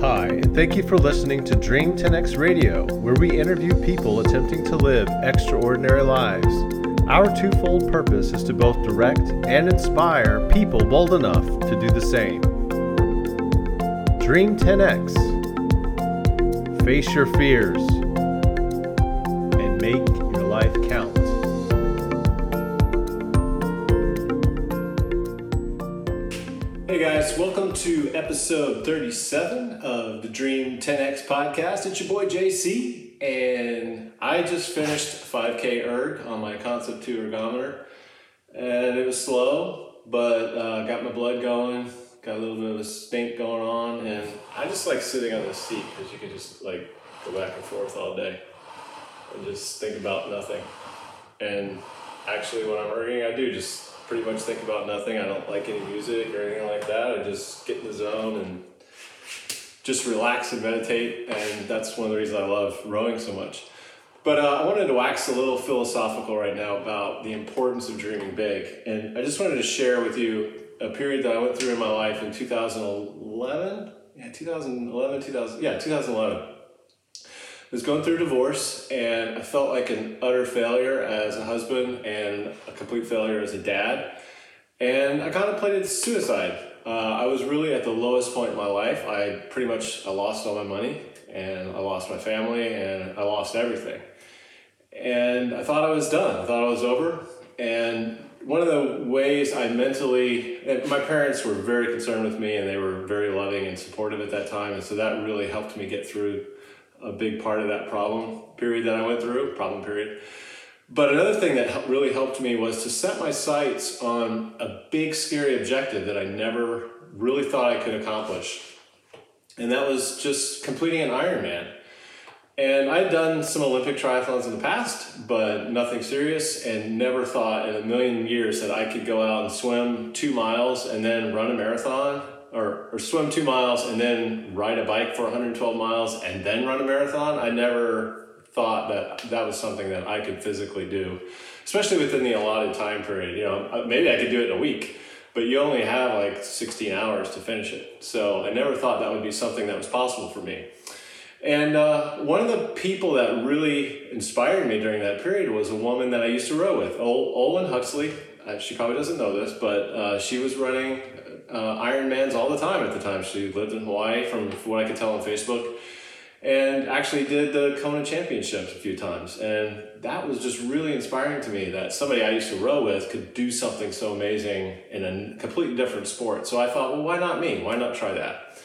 Hi, and thank you for listening to Dream 10X Radio, where we interview people attempting to live extraordinary lives. Our twofold purpose is to both direct and inspire people bold enough to do the same. Dream 10X. Face your fears and make welcome to episode 37 of the Dream 10X podcast. It's your boy JC, and I just finished 5K erg on my Concept 2 ergometer, and it was slow, but uh, got my blood going, got a little bit of a stink going on, and I just like sitting on the seat because you can just like go back and forth all day and just think about nothing. And actually, when I'm erging, I do just pretty much think about nothing. I don't like any music or anything like that. I just get in the zone and just relax and meditate. And that's one of the reasons I love rowing so much. But uh, I wanted to wax a little philosophical right now about the importance of dreaming big. And I just wanted to share with you a period that I went through in my life in 2011. Yeah, 2011, 2000, yeah, 2011 was going through a divorce and I felt like an utter failure as a husband and a complete failure as a dad. And I contemplated suicide. Uh, I was really at the lowest point in my life. I pretty much I lost all my money and I lost my family and I lost everything. And I thought I was done. I thought I was over. And one of the ways I mentally, my parents were very concerned with me and they were very loving and supportive at that time. And so that really helped me get through a big part of that problem period that I went through, problem period. But another thing that really helped me was to set my sights on a big, scary objective that I never really thought I could accomplish. And that was just completing an Ironman. And I'd done some Olympic triathlons in the past, but nothing serious, and never thought in a million years that I could go out and swim two miles and then run a marathon or, or swim two miles and then ride a bike for 112 miles and then run a marathon. I never thought that that was something that I could physically do, especially within the allotted time period. You know, uh, maybe I could do it in a week, but you only have like 16 hours to finish it. So I never thought that would be something that was possible for me. And uh, one of the people that really inspired me during that period was a woman that I used to row with, Olin Huxley. Uh, she probably doesn't know this, but uh, she was running uh, Ironmans all the time at the time. She lived in Hawaii, from what I could tell on Facebook, and actually did the Kona Championships a few times. And that was just really inspiring to me that somebody I used to row with could do something so amazing in a completely different sport. So I thought, well, why not me? Why not try that?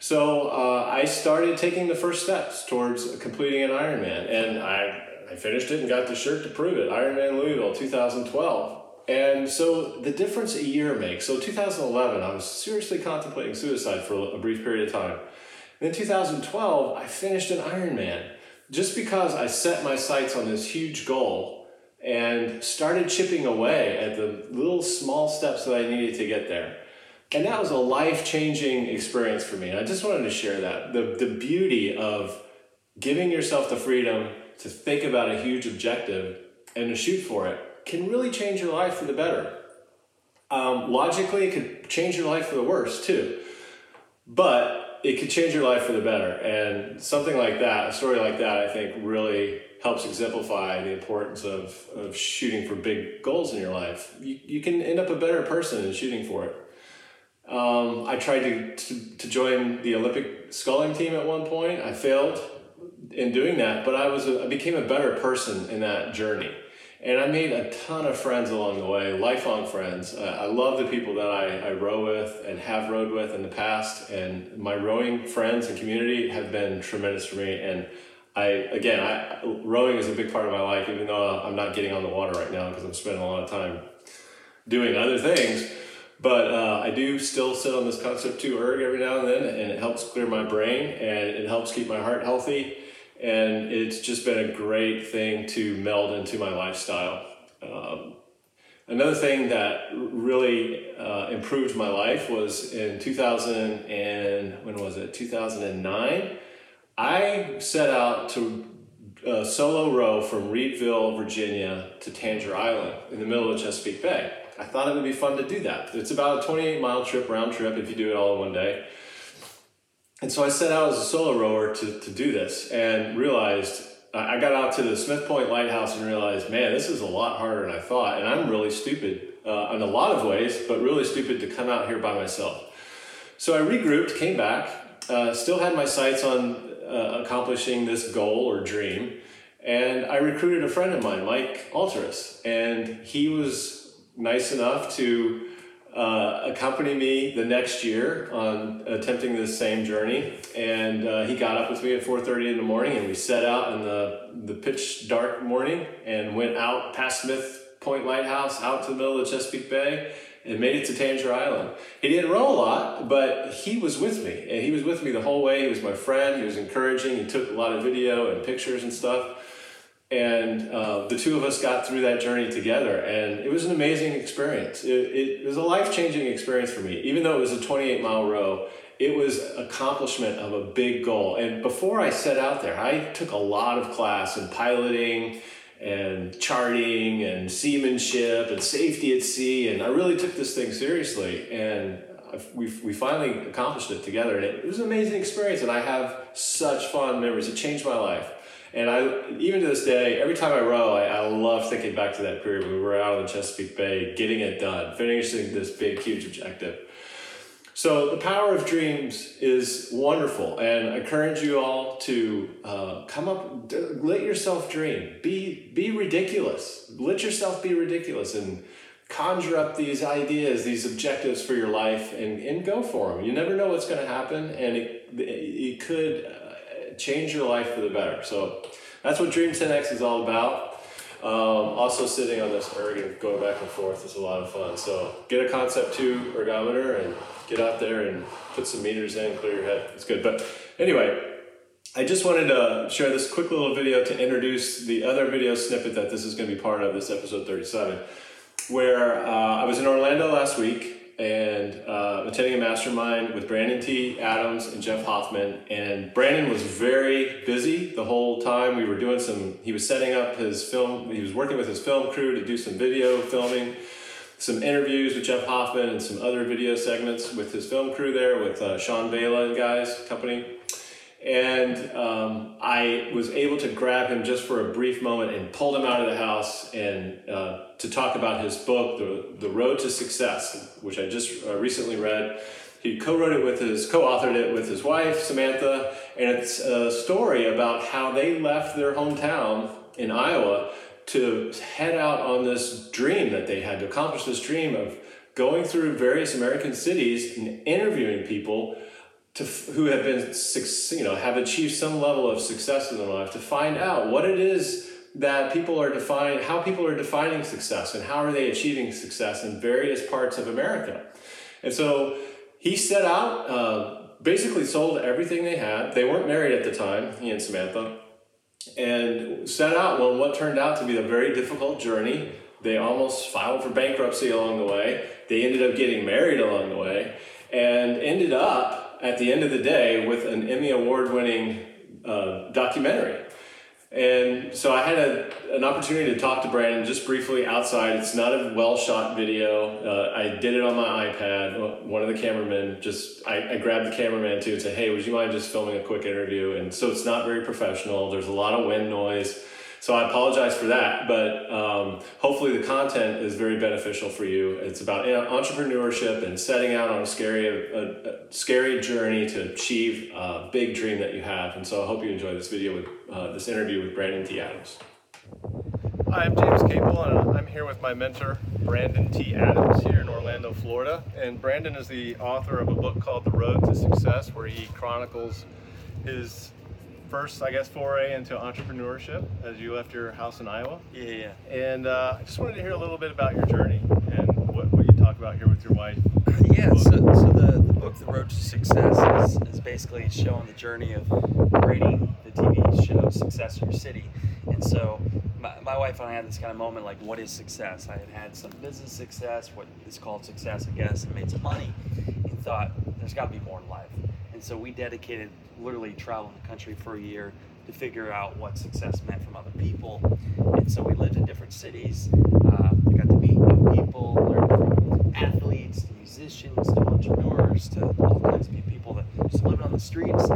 So uh, I started taking the first steps towards completing an Ironman, and I, I finished it and got the shirt to prove it. Ironman Louisville 2012 and so the difference a year makes. So 2011, I was seriously contemplating suicide for a brief period of time. In 2012, I finished an Ironman just because I set my sights on this huge goal and started chipping away at the little small steps that I needed to get there. And that was a life changing experience for me. And I just wanted to share that. The, the beauty of giving yourself the freedom to think about a huge objective and to shoot for it can really change your life for the better. Um, logically, it could change your life for the worse too, but it could change your life for the better. And something like that, a story like that, I think really helps exemplify the importance of, of shooting for big goals in your life. You, you can end up a better person in shooting for it. Um, I tried to, to, to join the Olympic sculling team at one point. I failed in doing that, but I was a, I became a better person in that journey and I made a ton of friends along the way, lifelong friends. Uh, I love the people that I, I row with and have rowed with in the past, and my rowing friends and community have been tremendous for me. And I, again, I, rowing is a big part of my life, even though I'm not getting on the water right now because I'm spending a lot of time doing other things. But uh, I do still sit on this Concept 2 erg every now and then, and it helps clear my brain and it helps keep my heart healthy and it's just been a great thing to meld into my lifestyle. Um, another thing that really uh, improved my life was in 2000 and when was it? 2009 i set out to uh, solo row from reedville virginia to tangier island in the middle of chesapeake bay. I thought it would be fun to do that. It's about a 28 mile trip round trip if you do it all in one day and so I set out as a solo rower to, to do this and realized I got out to the Smith Point Lighthouse and realized, man, this is a lot harder than I thought. And I'm really stupid uh, in a lot of ways, but really stupid to come out here by myself. So I regrouped, came back, uh, still had my sights on uh, accomplishing this goal or dream. And I recruited a friend of mine, Mike Alteris, and he was nice enough to uh, accompany me the next year on attempting this same journey. And uh, he got up with me at 4.30 in the morning and we set out in the, the pitch dark morning and went out past Smith Point Lighthouse, out to the middle of Chesapeake Bay and made it to Tangier Island. He didn't row a lot, but he was with me. And he was with me the whole way. He was my friend. He was encouraging. He took a lot of video and pictures and stuff and uh, the two of us got through that journey together and it was an amazing experience. It, it was a life-changing experience for me. Even though it was a 28 mile row it was accomplishment of a big goal. And before i set out there i took a lot of class in piloting and charting and seamanship and safety at sea and i really took this thing seriously and we, we finally accomplished it together. And it was an amazing experience and i have such fond memories. It changed my life and I, even to this day, every time I row, I, I love thinking back to that period when we were out in Chesapeake Bay, getting it done, finishing this big, huge objective. So the power of dreams is wonderful, and I encourage you all to uh, come up, let yourself dream, be be ridiculous, let yourself be ridiculous, and conjure up these ideas, these objectives for your life, and and go for them. You never know what's going to happen, and it it could change your life for the better. So that's what Dream 10X is all about. Um, also sitting on this erg and going back and forth is a lot of fun. So get a Concept 2 ergometer and get out there and put some meters in, clear your head. It's good. But anyway, I just wanted to share this quick little video to introduce the other video snippet that this is going to be part of this episode 37, where uh, I was in Orlando last week and uh, attending a mastermind with Brandon T. Adams and Jeff Hoffman. And Brandon was very busy the whole time. We were doing some, he was setting up his film, he was working with his film crew to do some video filming, some interviews with Jeff Hoffman, and some other video segments with his film crew there with uh, Sean Vela and guys, company. And um, I was able to grab him just for a brief moment and pulled him out of the house and uh, to talk about his book, the, the Road to Success, which I just uh, recently read. He co-wrote it with his, co-authored it with his wife Samantha, and it's a story about how they left their hometown in Iowa to head out on this dream that they had to accomplish this dream of going through various American cities and interviewing people to, who have been, you know, have achieved some level of success in their life to find out what it is that people are defining, how people are defining success and how are they achieving success in various parts of America. And so he set out, uh, basically sold everything they had. They weren't married at the time, he and Samantha, and set out on what turned out to be a very difficult journey. They almost filed for bankruptcy along the way. They ended up getting married along the way and ended up at the end of the day with an Emmy Award winning uh, documentary. And so I had a, an opportunity to talk to Brandon just briefly outside. It's not a well shot video. Uh, I did it on my iPad. One of the cameramen just, I, I, grabbed the cameraman too and said, Hey, would you mind just filming a quick interview? And so it's not very professional. There's a lot of wind noise. So I apologize for that, but um, hopefully the content is very beneficial for you. It's about entrepreneurship and setting out on a scary, a, a scary journey to achieve a big dream that you have. And so I hope you enjoy this video with uh, this interview with Brandon T. Adams. Hi, I'm James Capel, and I'm here with my mentor, Brandon T. Adams, here in Orlando, Florida. And Brandon is the author of a book called The Road to Success, where he chronicles his first, I guess, foray into entrepreneurship as you left your house in Iowa. Yeah, yeah. And uh, I just wanted to hear a little bit about your journey and what, what you talk about here with your wife. Yeah, so, so the, the book, The Road to Success, is, is basically showing the journey of creating the TV show Success in Your City. And so my, my wife and I had this kind of moment like, what is success? I had had some business success, what is called success, I guess, and made some money, and thought there's got to be more in life. And so we dedicated literally traveling the country for a year to figure out what success meant from other people. And so we lived in different cities. Uh, we got to meet new people, learn from athletes to musicians to entrepreneurs to all kinds of people that just living on the streets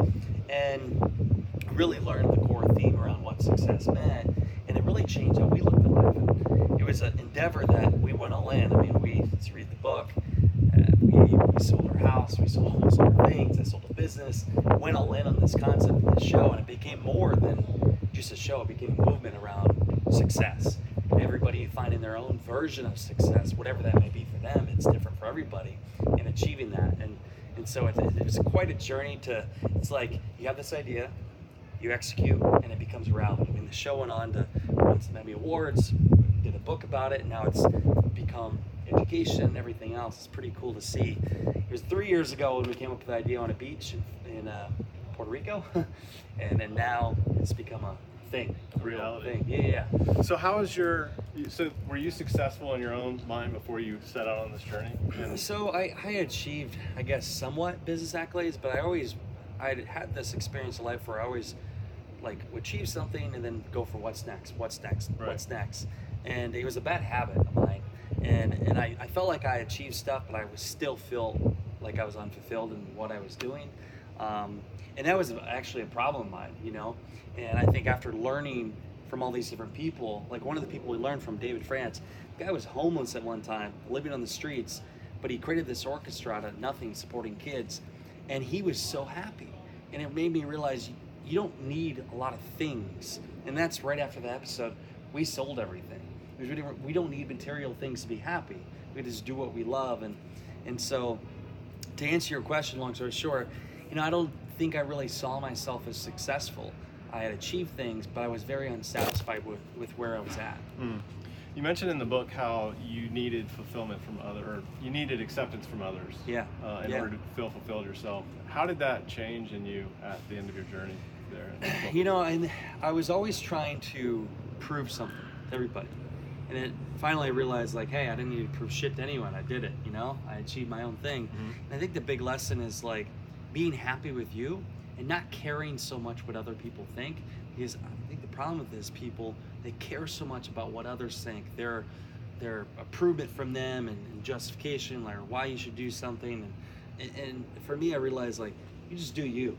and really learned the core theme around what success meant. And it really changed how we looked at life. It was an endeavor that we went all in. I mean, we, read the book. We, sold our house, we sold almost our things, I sold a business, went all in on this concept of this show, and it became more than just a show. It became a movement around success. Everybody finding their own version of success, whatever that may be for them. It's different for everybody in achieving that. And and so it, it was quite a journey to. It's like you have this idea, you execute, and it becomes reality. I mean, the show went on to win some Emmy awards, did a book about it, and now it's become education and everything else. It's pretty cool to see. It was three years ago when we came up with the idea on a beach in, in uh, Puerto Rico, and then now it's become a thing, a real Reality. thing. Yeah, yeah. So how was your? So were you successful in your own mind before you set out on this journey? And So I, I achieved, I guess, somewhat business accolades, but I always, I had this experience in life where I always, like, would achieve something and then go for what's next, what's next, Right. what's next, and it was a bad habit of mine, and and I, I felt like I achieved stuff, but I was still feel like I was unfulfilled in what I was doing, um, and that was actually a problem of mine, you know, and I think after learning from all these different people, like one of the people we learned from, David France, the guy was homeless at one time, living on the streets, but he created this orchestra out of nothing, supporting kids, and he was so happy, and it made me realize you don't need a lot of things, and that's right after the episode, we sold everything. Because we, we don't need material things to be happy. We just do what we love, and and so to answer your question, long story short, you know, I don't think I really saw myself as successful. I had achieved things, but I was very unsatisfied with, with where I was at. Mm. You mentioned in the book how you needed fulfillment from other, or you needed acceptance from others. Yeah. Uh, in Yeah. order to feel fulfilled yourself. How did that change in you at the end of your journey there? in the book? You know, and I was always trying to prove something to everybody. And it finally I realized like, hey, I didn't need to prove shit to anyone. I did it, you know? I achieved my own thing. Mhm. And I think the big lesson is like being happy with you and not caring so much what other people think. Because I think the problem with this people, they care so much about what others think. Their their approval from them and, and justification, like why you should do something. And, and for me, I realized like you just do you.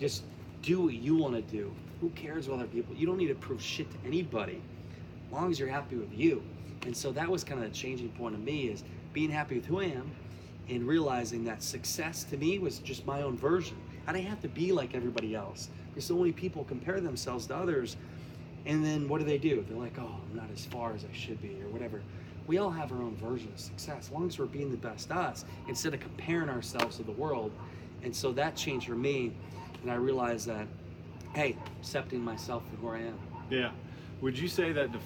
Just do what you want to do. Who cares what other people? You don't need to prove shit to anybody, long as you're happy with you. And so that was kind of the changing point of me is being happy with who I am, and realizing that success to me was just my own version. I didn't have to be like everybody else. There's so many people compare themselves to others, and then what do they do? They're like, oh, I'm not as far as I should be, or whatever. We all have our own version of success, as long as we're being the best us, instead of comparing ourselves to the world. And so that changed for me, and I realized that, hey, accepting myself for who I am. Yeah. Would you say that def-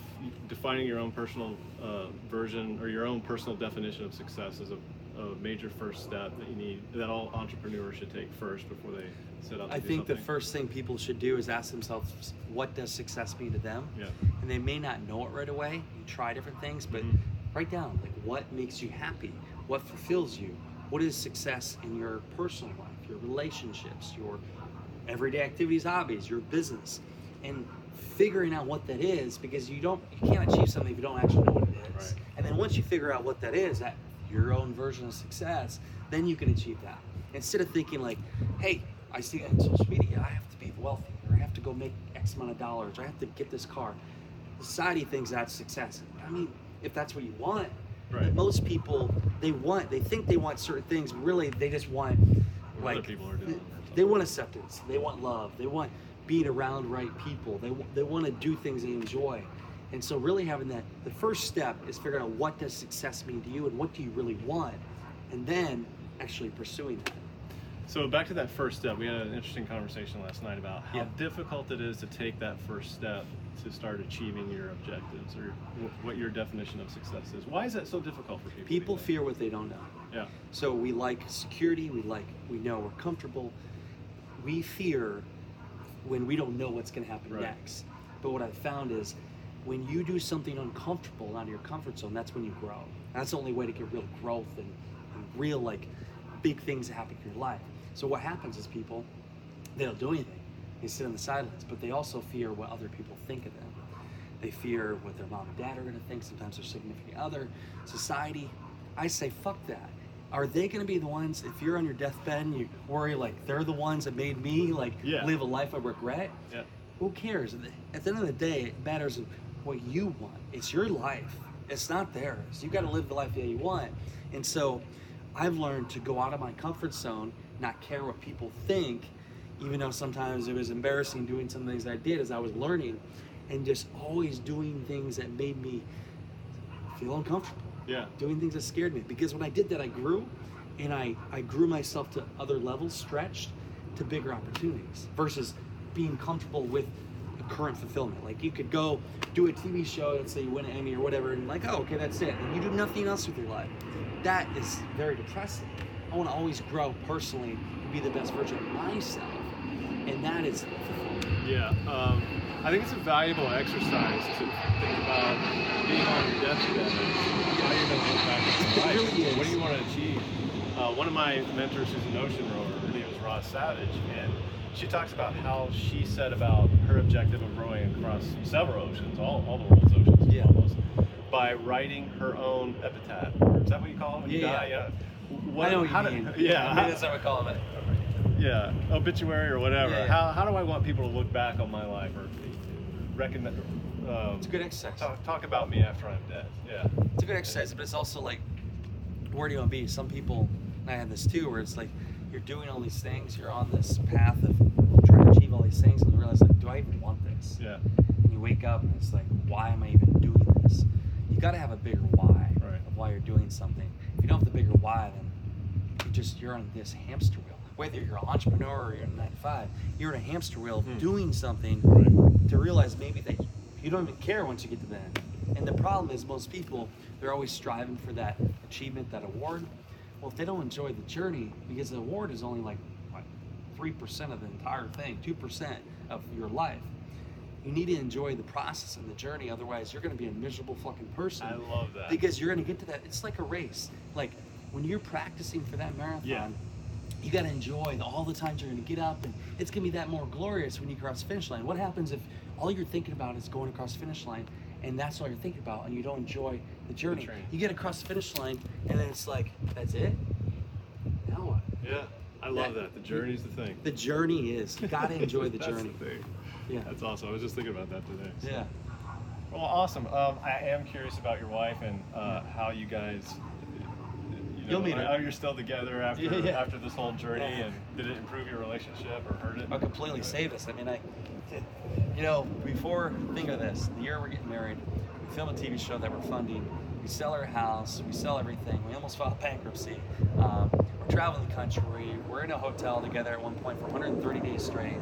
defining your own personal uh, version or your own personal definition of success is a, a major first step that you need that all entrepreneurs should take first before they set out I think the first thing people should do is ask themselves, what does success mean to them? Yeah. And they may not know it right away. You try different things, but Mhm. write down like what makes you happy, what fulfills you, what is success in your personal life, your relationships, your everyday activities, hobbies, your business, and figuring out what that is because you don't you can't achieve something if you don't actually know what it is. Right. And then once you figure out what that is, that your own version of success, then you can achieve that. Instead of thinking like, hey, I see it on social media, I have to be wealthy, or I have to go make X amount of dollars, or I have to get this car. Society thinks that's success. I mean, if that's what you want, Right. most people they want, they think they want certain things. but Really, they just want What like people are doing. they want acceptance. They want love. They want being around right people. They, they want to do things they enjoy. And so really having that, the first step is figuring out what does success mean to you and what do you really want? And then actually pursuing that. So back to that first step, we had an interesting conversation last night about how Yeah. difficult it is to take that first step to start achieving your objectives or wh- what your definition of success is. Why is that so difficult for people? People fear what they don't know. Yeah. So we like security, we like, we know we're comfortable. We fear when we don't know what's going to happen Right. next. But what I've found is when you do something uncomfortable out of your comfort zone, that's when you grow. That's the only way to get real growth and, and real, like, big things that happen in your life. So what happens is people, they don't do anything. They sit in the silence, but they also fear what other people think of them. They fear what their mom and dad are going to think, sometimes their significant other, society. I say, fuck that. Are they going to be the ones, if you're on your deathbed and you worry like they're the ones that made me like Yeah. live a life of regret? Yeah. Who cares? At the- At the end of the day, it matters what you want. It's your life. It's not theirs. You got to live the life that you want. And so, I've learned to go out of my comfort zone, not care what people think, even though sometimes it was embarrassing doing some things I did as I was learning, and just always doing things that made me feel uncomfortable Yeah. doing things that scared me. Because when I did that I grew and I, I grew myself to other levels stretched to bigger opportunities versus being comfortable with current fulfillment. Like you could go do a TV show and say you win an Emmy or whatever and like oh okay that's it. And you do nothing else with your life. That is very depressing. I want to always grow personally and be the best version of myself and that is Yeah, um, I think it's a valuable exercise to think about being on your deathbed and how you're going to look back at life. really. What do you want to achieve? Uh, one of my mentors who's an ocean rower, her name is Roz Savage, and she talks about how she set about her objective of rowing across several oceans, all, all the world's oceans Yeah. almost, by writing her own epitaph. Is that what you call it when you Yeah, die? yeah. What, I know what how you mean yeah. I mean, that's how we call it yeah, obituary or whatever. Yeah, yeah. How, how do I want people to look back on my life or recognize? Um, it's a good exercise talk, talk about me after I'm dead. Yeah. it's a good exercise, but it's also like, where do you want to be? Some people, and I had this too, where it's like you're doing all these things, you're on this path of trying to achieve all these things, and you realize like, do I even want this? Yeah. And you wake up and it's like, why am I even doing this? You got to have a bigger why Right. of why you're doing something. If you don't have the bigger why, then you just you're on this hamster wheel. Whether you're an entrepreneur or you're a nine to five, you're in a hamster wheel Hmm. doing something Right. to realize maybe that you don't even care once you get to the end. And the problem is most people, they're always striving for that achievement, that award. Well, if they don't enjoy the journey, because the award is only like what, 3% of the entire thing, 2% of your life. You need to enjoy the process and the journey, otherwise you're gonna be a miserable fucking person. I love that. Because you're gonna get to that, it's like a race. Like when you're practicing for that marathon, Yeah. You got to enjoy the, all the times you're going to get up and it's going to be that more glorious when you cross the finish line what happens if all you're thinking about is going across the finish line and that's all you're thinking about and you don't enjoy the journey train. you get across the finish line and then it's like that's it now what Yeah. I love That- that. The journey's the thing. the journey is you got to enjoy the That's journey The thing. yeah That's awesome. I was just thinking about that today. so. yeah Well, awesome. Um, I am curious about your wife and uh, how you guys. You know, You'll meet her. How you're still together after Yeah, yeah. after this whole journey, and did it improve your relationship or hurt it? I completely save us. I mean, I, you know, before think of this, the year we're getting married, we film a TV show that we're funding. We sell our house, we sell everything. We almost filed bankruptcy. Um, we're traveling the country. We're in a hotel together at one point for 130 days straight.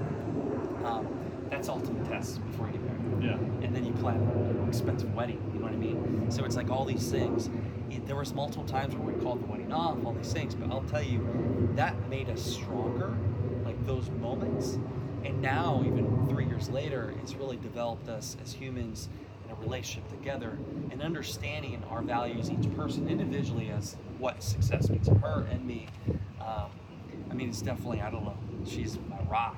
Um, that's ultimate test before you get married Yeah. and then you plan an expensive wedding. You know what I mean? So it's like all these things. It- there was multiple times where we called the wedding off, all these things. But I'll tell you, that made us stronger. Like those moments, and now even three years later, it's really developed us as humans in a relationship together and understanding our values, each person individually, as what success means to her and me. Um, I mean, it's definitely I don't know. She's my rock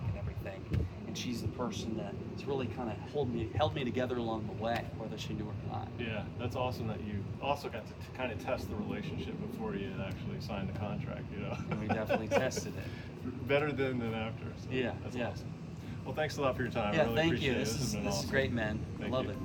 and she's the person that's really kind of hold me held me together along the way, whether she knew it or not. Yeah, that's awesome that you also got to t- kind of test the relationship before you actually signed the contract. You know. And we definitely tested it. Better than than after. So Yeah, That's yeah. awesome. Well, thanks a lot for your time. I yeah, really thank appreciate you. it. This is this is awesome. great, man. Thank I love you. it.